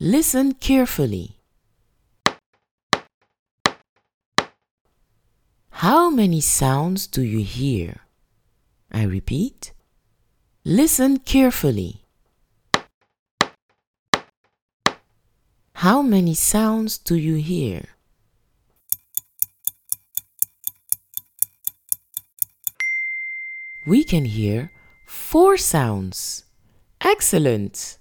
Listen carefully. How many sounds do you hear? I repeat. Listen carefully. How many sounds do you hear? We can hear four sounds. Excellent!